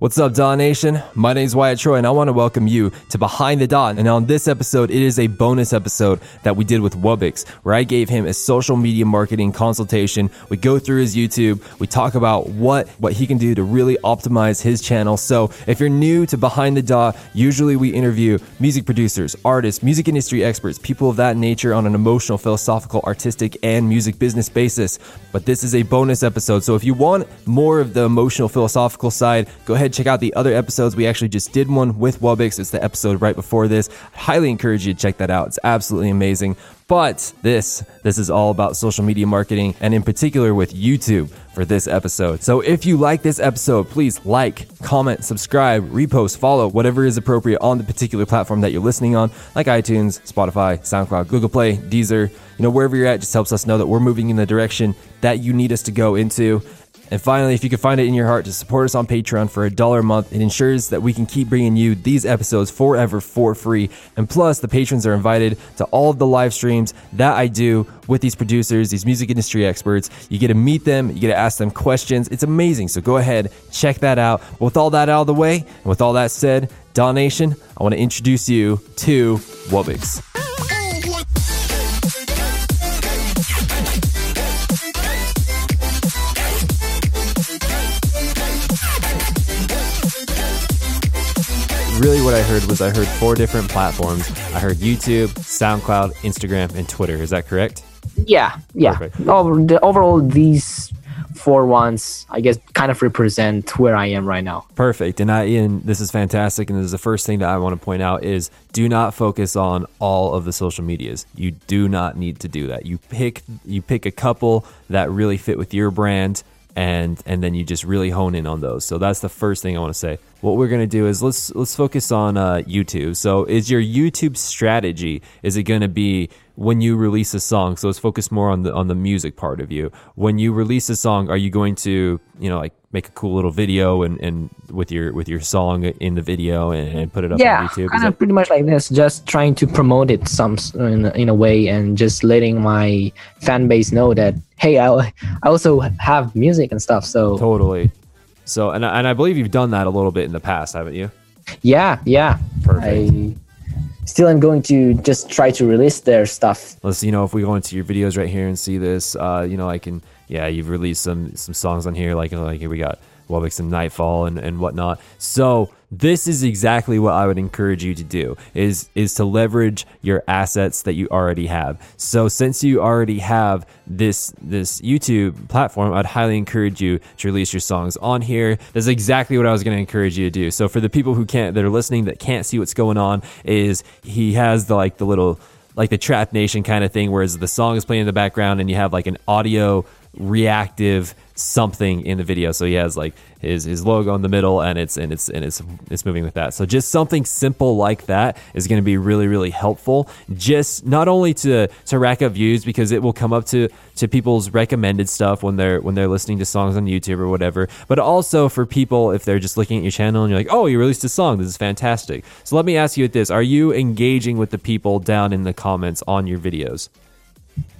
What's up, DAW Nation? My name is Wyatt Troy, and I want to welcome you to Behind the DAW. And on this episode, it is a bonus episode that we did with Wubbix, where I gave him a social media marketing consultation. We go through his YouTube, we talk about what what he can do to really optimize his channel. So, if you're new to Behind the DAW, usually we interview music producers, artists, music industry experts, people of that nature on an emotional, philosophical, artistic, and music business basis. But this is a bonus episode, so if you want more of the emotional, philosophical side, go ahead check out the other episodes. We actually just did one with Wubbix. It's the episode right before this. I highly encourage you to check that out. It's absolutely amazing. But this, this is all about social media marketing and in particular with YouTube for this episode. So if you like this episode, please like, comment, subscribe, repost, follow, whatever is appropriate on the particular platform that you're listening on, like iTunes, Spotify, SoundCloud, Google Play, Deezer, you know, wherever you're at, just helps us know that we're moving in the direction that you need us to go into. And finally, if you can find it in your heart to support us on Patreon for a dollar a month, it ensures that we can keep bringing you these episodes forever for free. And plus, the patrons are invited to all of the live streams that I do with these producers, these music industry experts. You get to meet them, you get to ask them questions. It's amazing. So go ahead, check that out. With all that out of the way, and with all that said, DAW Nation, I want to introduce you to Wubbix. Really what I heard was I heard four different platforms. I heard YouTube, SoundCloud, Instagram, and Twitter. Is that correct? Yeah, yeah. Over, the, overall, these four ones, I guess, kind of represent where I am right now. Perfect. And I, and this is fantastic. And this is the first thing that I want to point out is do not focus on all of the social medias. You do not need to do that. You pick, you pick a couple that really fit with your brand and and then you just really hone in on those. So that's the first thing I want to say. What we're gonna do is let's let's focus on uh, YouTube. So is your YouTube strategy? Is it gonna be when you release a song? So let's focus more on the on the music part of you. When you release a song, are you going to you know like make a cool little video and, and with your with your song in the video and, and put it up yeah, on YouTube? kind of pretty much like this. Just trying to promote it some in, in a way and just letting my fan base know that hey, I, I also have music and stuff. So totally. So and and I believe you've done that a little bit in the past, haven't you? Yeah, yeah. Perfect. I still am going to just try to release their stuff. Let's you know if we go into your videos right here and see this, uh, you know I can yeah you've released some some songs on here like like here we got Wubix and Nightfall and, and whatnot. So this is exactly what I would encourage you to do is is to leverage your assets that you already have. So since you already have this this YouTube platform, I'd highly encourage you to release your songs on here. That's exactly what I was going to encourage you to do. So for the people who can't that are listening that can't see what's going on is he has the like the little like the Trap Nation kind of thing, whereas the song is playing in the background and you have like an audio reactive something in the video. So he has like his his logo in the middle and it's and it's and it's it's moving with that. So just something simple like that is going to be really really helpful. Just not only to to rack up views because it will come up to to people's recommended stuff when they're when they're listening to songs on YouTube or whatever, but also for people if they're just looking at your channel and you're like, "Oh, you released a song. This is fantastic." So let me ask you at this. Are you engaging with the people down in the comments on your videos?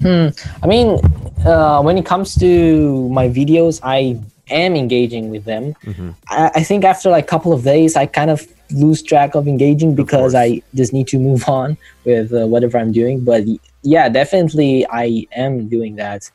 Hmm. I mean, uh, when it comes to my videos, I am engaging with them. Mm-hmm. I, I, think after like a couple of days, I kind of lose track of engaging because of I just need to move on with uh, whatever I'm doing. But yeah, definitely, I am doing that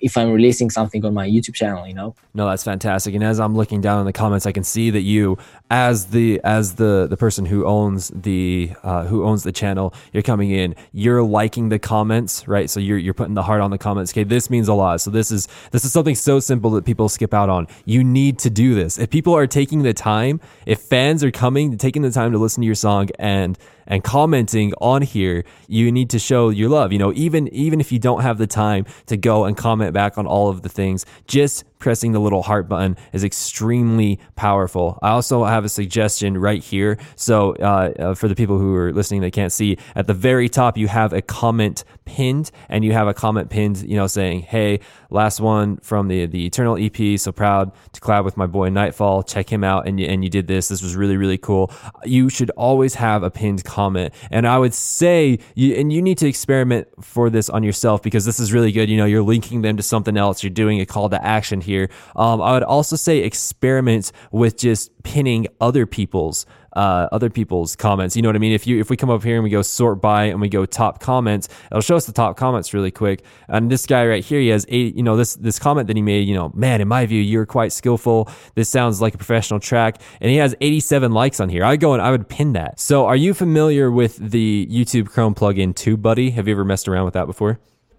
if I'm releasing something on my YouTube channel, you know. No, that's fantastic. And as I'm looking down in the comments, I can see that you, as the as the the person who owns the uh, who owns the channel, you're coming in, you're liking the comments, right? So you're you're putting the heart on the comments. Okay, this means a lot. So this is this is something so simple that people skip out on. You need to do this. If people are taking the time, if fans are coming, taking the time to listen to your song and and commenting on here, you need to show your love. You know, even even if you don't have the time to go and comment back on all of the things, just pressing the little heart button is extremely powerful. I also have a suggestion right here. So, uh, uh, for the people who are listening, they can't see at the very top, you have a comment pinned, and you have a comment pinned, you know, saying, "Hey, last one from the the Eternal EP. So proud to collab with my boy Nightfall. Check him out, and you, and you did this. This was really really cool. You should always have a pinned comment, and I would say, you, and you need to experiment for this on yourself because this is really good. You know, you're linking them into something else. You're doing a call to action here. Um, I would also say experiment with just pinning other people's uh, other people's comments. You know what I mean? If you if we come up here and we go sort by and we go top comments, it'll show us the top comments really quick. And this guy right here, he has eight. You know this this comment that he made. You know, man, in my view, you're quite skillful. This sounds like a professional track, and he has 87 likes on here. I go and I would pin that. So, are you familiar with the YouTube Chrome plugin TubeBuddy? Have you ever messed around with that before?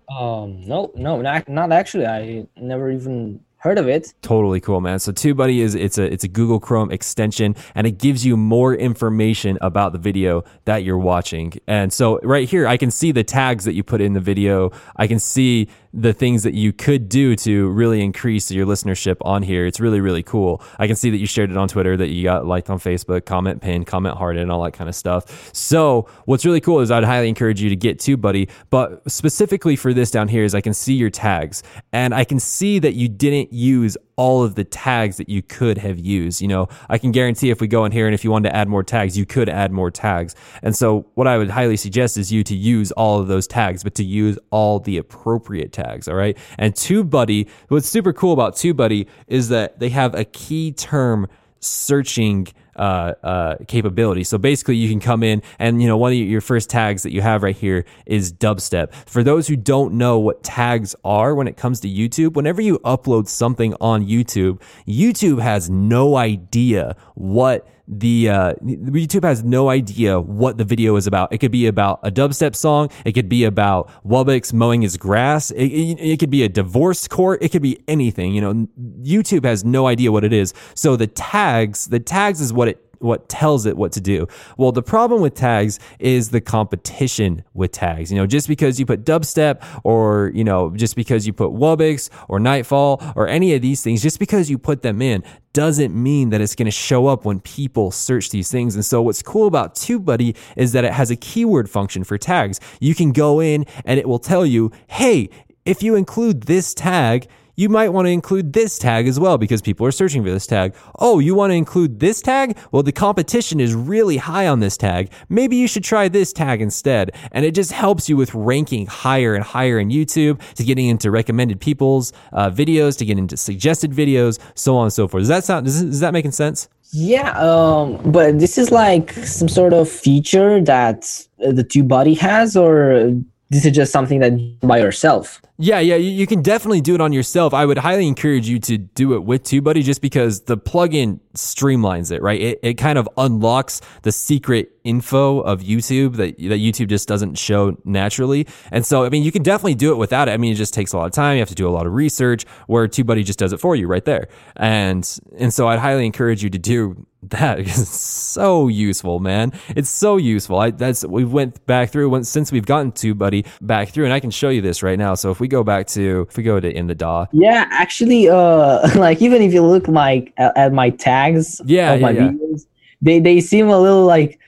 Um, no, no, not, not actually. I never even heard of it. Totally cool man. So tubebuddy is it's a it's a google chrome extension and it gives you more information about the video that you're watching. And so right here i can see the tags that you put in the video. I can see the things that you could do to really increase your listenership on here. It's really, really cool. I can see that you shared it on Twitter, that you got liked on Facebook, comment pin, comment heart, and all that kind of stuff. So, what's really cool is I'd highly encourage you to get TubeBuddy. But specifically for this down here is I can see your tags and I can see that you didn't use all of the tags that you could have used. You know, I can guarantee if we go in here and if you wanted to add more tags, you could add more tags. And so, what I would highly suggest is you to use all of those tags, but to use all the appropriate tags. All right. And TubeBuddy, what's super cool about TubeBuddy is that they have a key term searching uh, uh, capability. So basically, you can come in and you know one of your first tags that you have right here is dubstep. For those who don't know what tags are when it comes to YouTube, whenever you upload something on YouTube, YouTube has no idea what the uh, YouTube has no idea what the video is about. It could be about a dubstep song. It could be about Wubbix mowing his grass. It, it, it, could be a divorce court. It could be anything. You know, YouTube has no idea what it is. So the tags, the tags is what it what tells it what to do. Well, the problem with tags is the competition with tags. You know, just because you put dubstep or, you know, just because you put Wubbix or Nightfall or any of these things, just because you put them in doesn't mean that it's going to show up when people search these things. And so what's cool about TubeBuddy is that it has a keyword function for tags. You can go in and it will tell you, hey, if you include this tag, you might want to include this tag as well because people are searching for this tag. Oh, you want to include this tag? Well, the competition is really high on this tag. Maybe you should try this tag instead. And it just helps you with ranking higher and higher in YouTube to getting into recommended people's uh, videos, to get into suggested videos, so on and so forth. Does that sound, does, is that making sense? Yeah, um, but this is like some sort of feature that the TubeBuddy has, or this is just something that by yourself. Yeah, yeah, you can definitely do it on yourself. I would highly encourage you to do it with TubeBuddy just because the plugin streamlines it, right? It, it kind of unlocks the secret info of YouTube that, that YouTube just doesn't show naturally. And so, I mean, you can definitely do it without it. I mean, it just takes a lot of time. You have to do a lot of research where TubeBuddy just does it for you right there. And, and so I'd highly encourage you to do that is so useful, man. It's so useful. I, that's we went back through went, since we've gotten TubeBuddy back through, and I can show you this right now. So if we go back to if we go to in the DAW. Yeah, actually, uh, like even if you look like at, at my tags, yeah, of yeah, my yeah. videos, they they seem a little like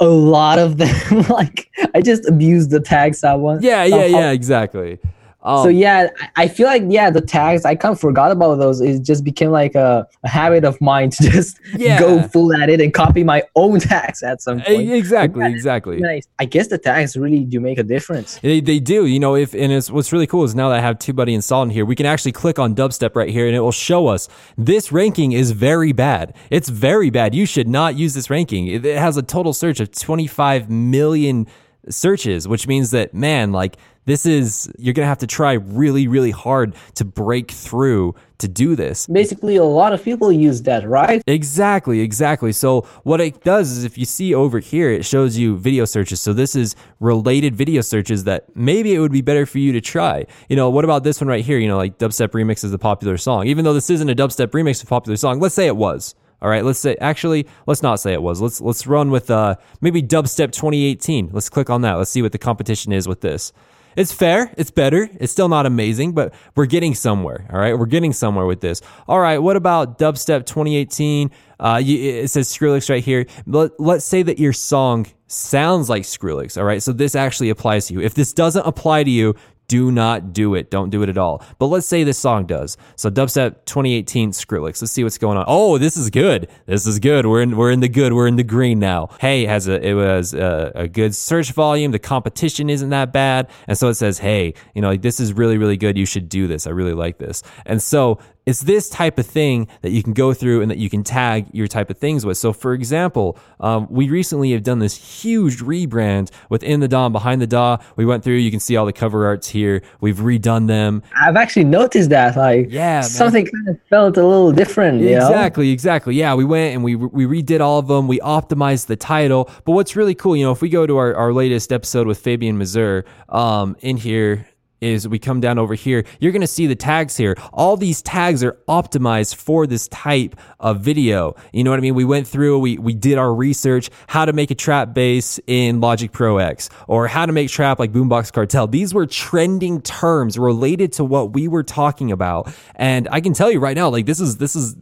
a lot of them. like I just abused the tags I want. Yeah, yeah, yeah, exactly. Um, so yeah, I feel like yeah, the tags I kind of forgot about those. It just became like a, a habit of mine to just yeah. go full at it and copy my own tags at some point. Exactly, yeah, exactly. I, I guess the tags really do make a difference. They, they do, you know. If and it's what's really cool is now that I have TubeBuddy installed in here, we can actually click on dubstep right here, and it will show us this ranking is very bad. It's very bad. You should not use this ranking. It, it has a total search of 25 million searches, which means that man, like this is you're gonna have to try really, really hard to break through to do this. Basically, a lot of people use that, right? Exactly, exactly. So what it does is if you see over here, it shows you video searches. So this is related video searches that maybe it would be better for you to try. You know, what about this one right here? You know, like dubstep remix is a popular song. Even though this isn't a dubstep remix of a popular song, let's say it was. All right, let's say actually, let's not say it was. Let's let's run with uh maybe dubstep 2018. Let's click on that. Let's see what the competition is with this. It's fair. It's better. It's still not amazing, but we're getting somewhere. All right. We're getting somewhere with this. All right. What about Dubstep 2018? Uh, it says Skrillex right here. Let, let's say that your song sounds like Skrillex. All right. So this actually applies to you. If this doesn't apply to you, Do not do it. Don't do it at all. But let's say this song does. So dubstep 2018 Skrillex. Let's see what's going on. Oh, this is good. This is good. We're in we're in the good. We're in the green now. Hey, it has a it was a, a good search volume. The competition isn't that bad, and so it says, hey, you know, like, this is really really good. You should do this. I really like this. And so it's this type of thing that you can go through and that you can tag your type of things with. So, for example, um, we recently have done this huge rebrand within the DAW, behind the DAW. We went through, you can see all the cover arts here. We've redone them. I've actually noticed that. Like, Yeah, man. something kind of felt a little different. You know? Exactly, exactly. Yeah, we went and we we redid all of them. We optimized the title. But what's really cool, you know, if we go to our, our latest episode with Fabian Mazur, um, in here is we come down over here, you're going to see the tags here. All these tags are optimized for this type of video. You know what I mean? We went through, we, we did our research, how to make a trap bass in Logic Pro X or how to make trap like Boombox Cartel. These were trending terms related to what we were talking about. And I can tell you right now, like this is, this is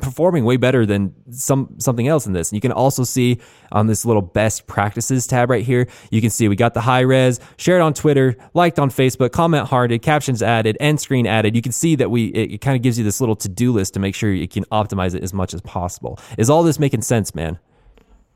performing way better than some something else in this. And you can also see on this little best practices tab right here, you can see we got the high res, shared on Twitter, liked on Facebook, comment hearted, captions added, end screen added. You can see that we it, it kind of gives you this little to-do list to make sure you can optimize it as much as possible. Is all this making sense, man?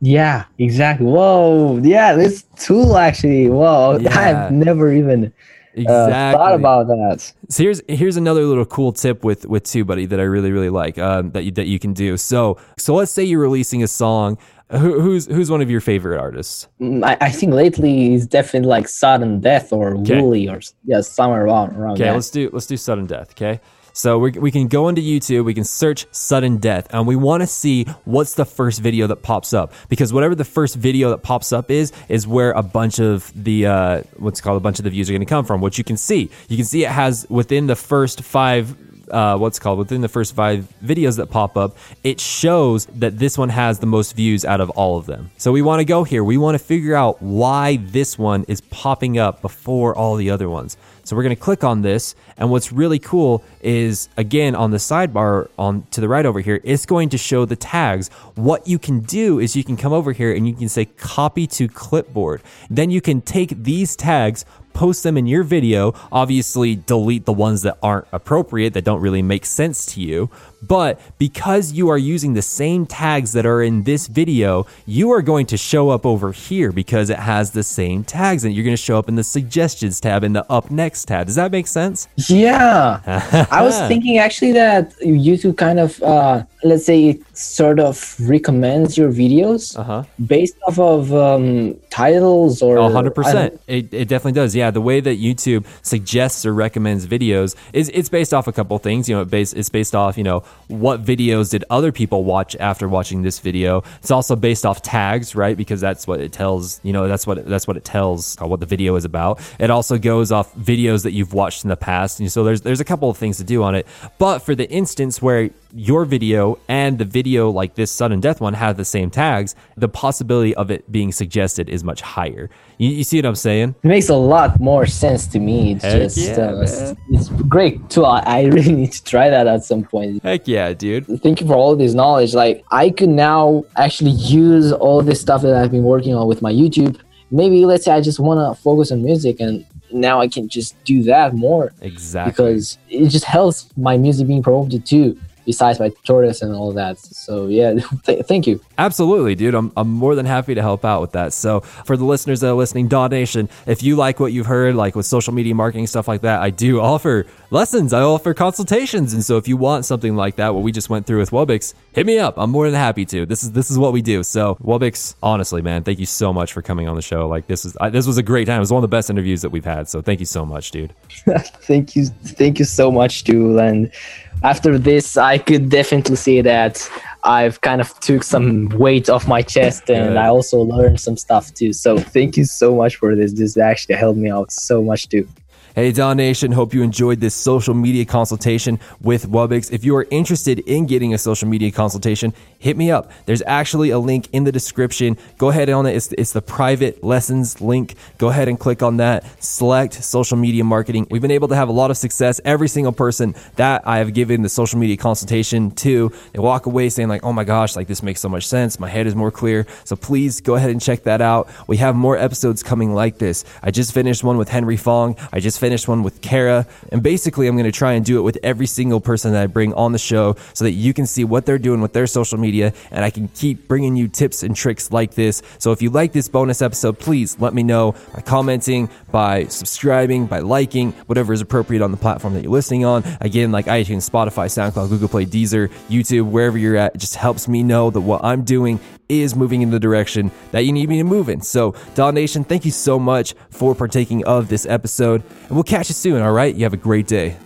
Yeah, exactly. Whoa. Yeah, this tool actually. Whoa. Yeah. I've never even uh, Exactly. thought about that. So here's here's another little cool tip with with TubeBuddy that I really really like um, that you, that you can do. So so let's say you're releasing a song. Who, who's who's one of your favorite artists? Mm, I, I think lately it's definitely like sudden death or Okay. Wooli or yeah somewhere around around Okay, that. let's do let's do sudden death. Okay, so we can go into YouTube, we can search sudden death, and we want to see what's the first video that pops up because whatever the first video that pops up is is where a bunch of the uh, what's called a bunch of the views are going to come from. Which you can see, you can see it has within the first five. Uh, what's called within the first five videos that pop up, it shows that this one has the most views out of all of them. So we want to go here. We want to figure out why this one is popping up before all the other ones. So we're going to click on this, and what's really cool is again on the sidebar on to the right over here, it's going to show the tags. What you can do is you can come over here and you can say copy to clipboard. Then you can take these tags, post them in your video. Obviously, delete the ones that aren't appropriate, that don't really make sense to you. But because you are using the same tags that are in this video, you are going to show up over here because it has the same tags and you're going to show up in the suggestions tab in the up next tab. Does that make sense? Yeah, I was thinking actually that YouTube kind of, uh, let's say, it sort of recommends your videos Uh-huh. based off of um, titles or. A hundred I percent. don't- It it definitely does. Yeah, the way that YouTube suggests or recommends videos is it's based off a couple things. You know, it based it's based off you know what videos did other people watch after watching this video. It's also based off tags, right? Because that's what it tells. You know, that's what that's what it tells uh, what the video is about. It also goes off videos that you've watched in the past. And so there's there's a couple of things to do on it. But for the instance where your video and the video like this sudden death one have the same tags, the possibility of it being suggested is much higher. You, you see what I'm saying? It makes a lot more sense to me. It's Heck just, yeah, uh, it's great too. I, I really need to try that at some point. Heck yeah, dude. Thank you for all this knowledge. Like, I could now actually use all this stuff that I've been working on with my YouTube. Maybe let's say I just want to focus on music, and now I can just do that more Exactly. because it just helps my music being promoted too. Besides my tortoise and all that. So yeah, th- thank you. Absolutely, dude. I'm, I'm more than happy to help out with that. So, for the listeners that are listening, DAW Nation, if you like what you've heard, like with social media marketing, stuff like that, I do offer lessons. I offer consultations. And so, if you want something like that, what we just went through with Wubbix, hit me up. I'm more than happy to. This is this is what we do. So, Wubbix, honestly, man, thank you so much for coming on the show. Like, this is I, this was a great time. It was one of the best interviews that we've had. So, thank you so much, dude. thank you, thank you so much, dude. And after this, I could definitely say that I've kind of took some weight off my chest, and Good. I also learned some stuff too. So thank you so much for this. This actually helped me out so much too. Hey, DAW Nation, hope you enjoyed this social media consultation with Wubbix. If you are interested in getting a social media consultation, hit me up. There's actually a link in the description. Go ahead on it. It's, it's the private lessons link. Go ahead and click on that. Select social media marketing. We've been able to have a lot of success. Every single person that I have given the social media consultation to, they walk away saying like, oh my gosh, like this makes so much sense. My head is more clear. So please go ahead and check that out. We have more episodes coming like this. I just finished one with Henry Fong. I just finished one with Kara. And basically, I'm going to try and do it with every single person that I bring on the show so that you can see what they're doing with their social media and I can keep bringing you tips and tricks like this. So if you like this bonus episode, please let me know by commenting, by subscribing, by liking, whatever is appropriate on the platform that you're listening on. Again, like iTunes, Spotify, SoundCloud, Google Play, Deezer, YouTube, wherever you're at, it just helps me know that what I'm doing is moving in the direction that you need me to move in. So, DAW Nation, thank you so much for partaking of this episode, and we'll catch you soon, all right? You have a great day.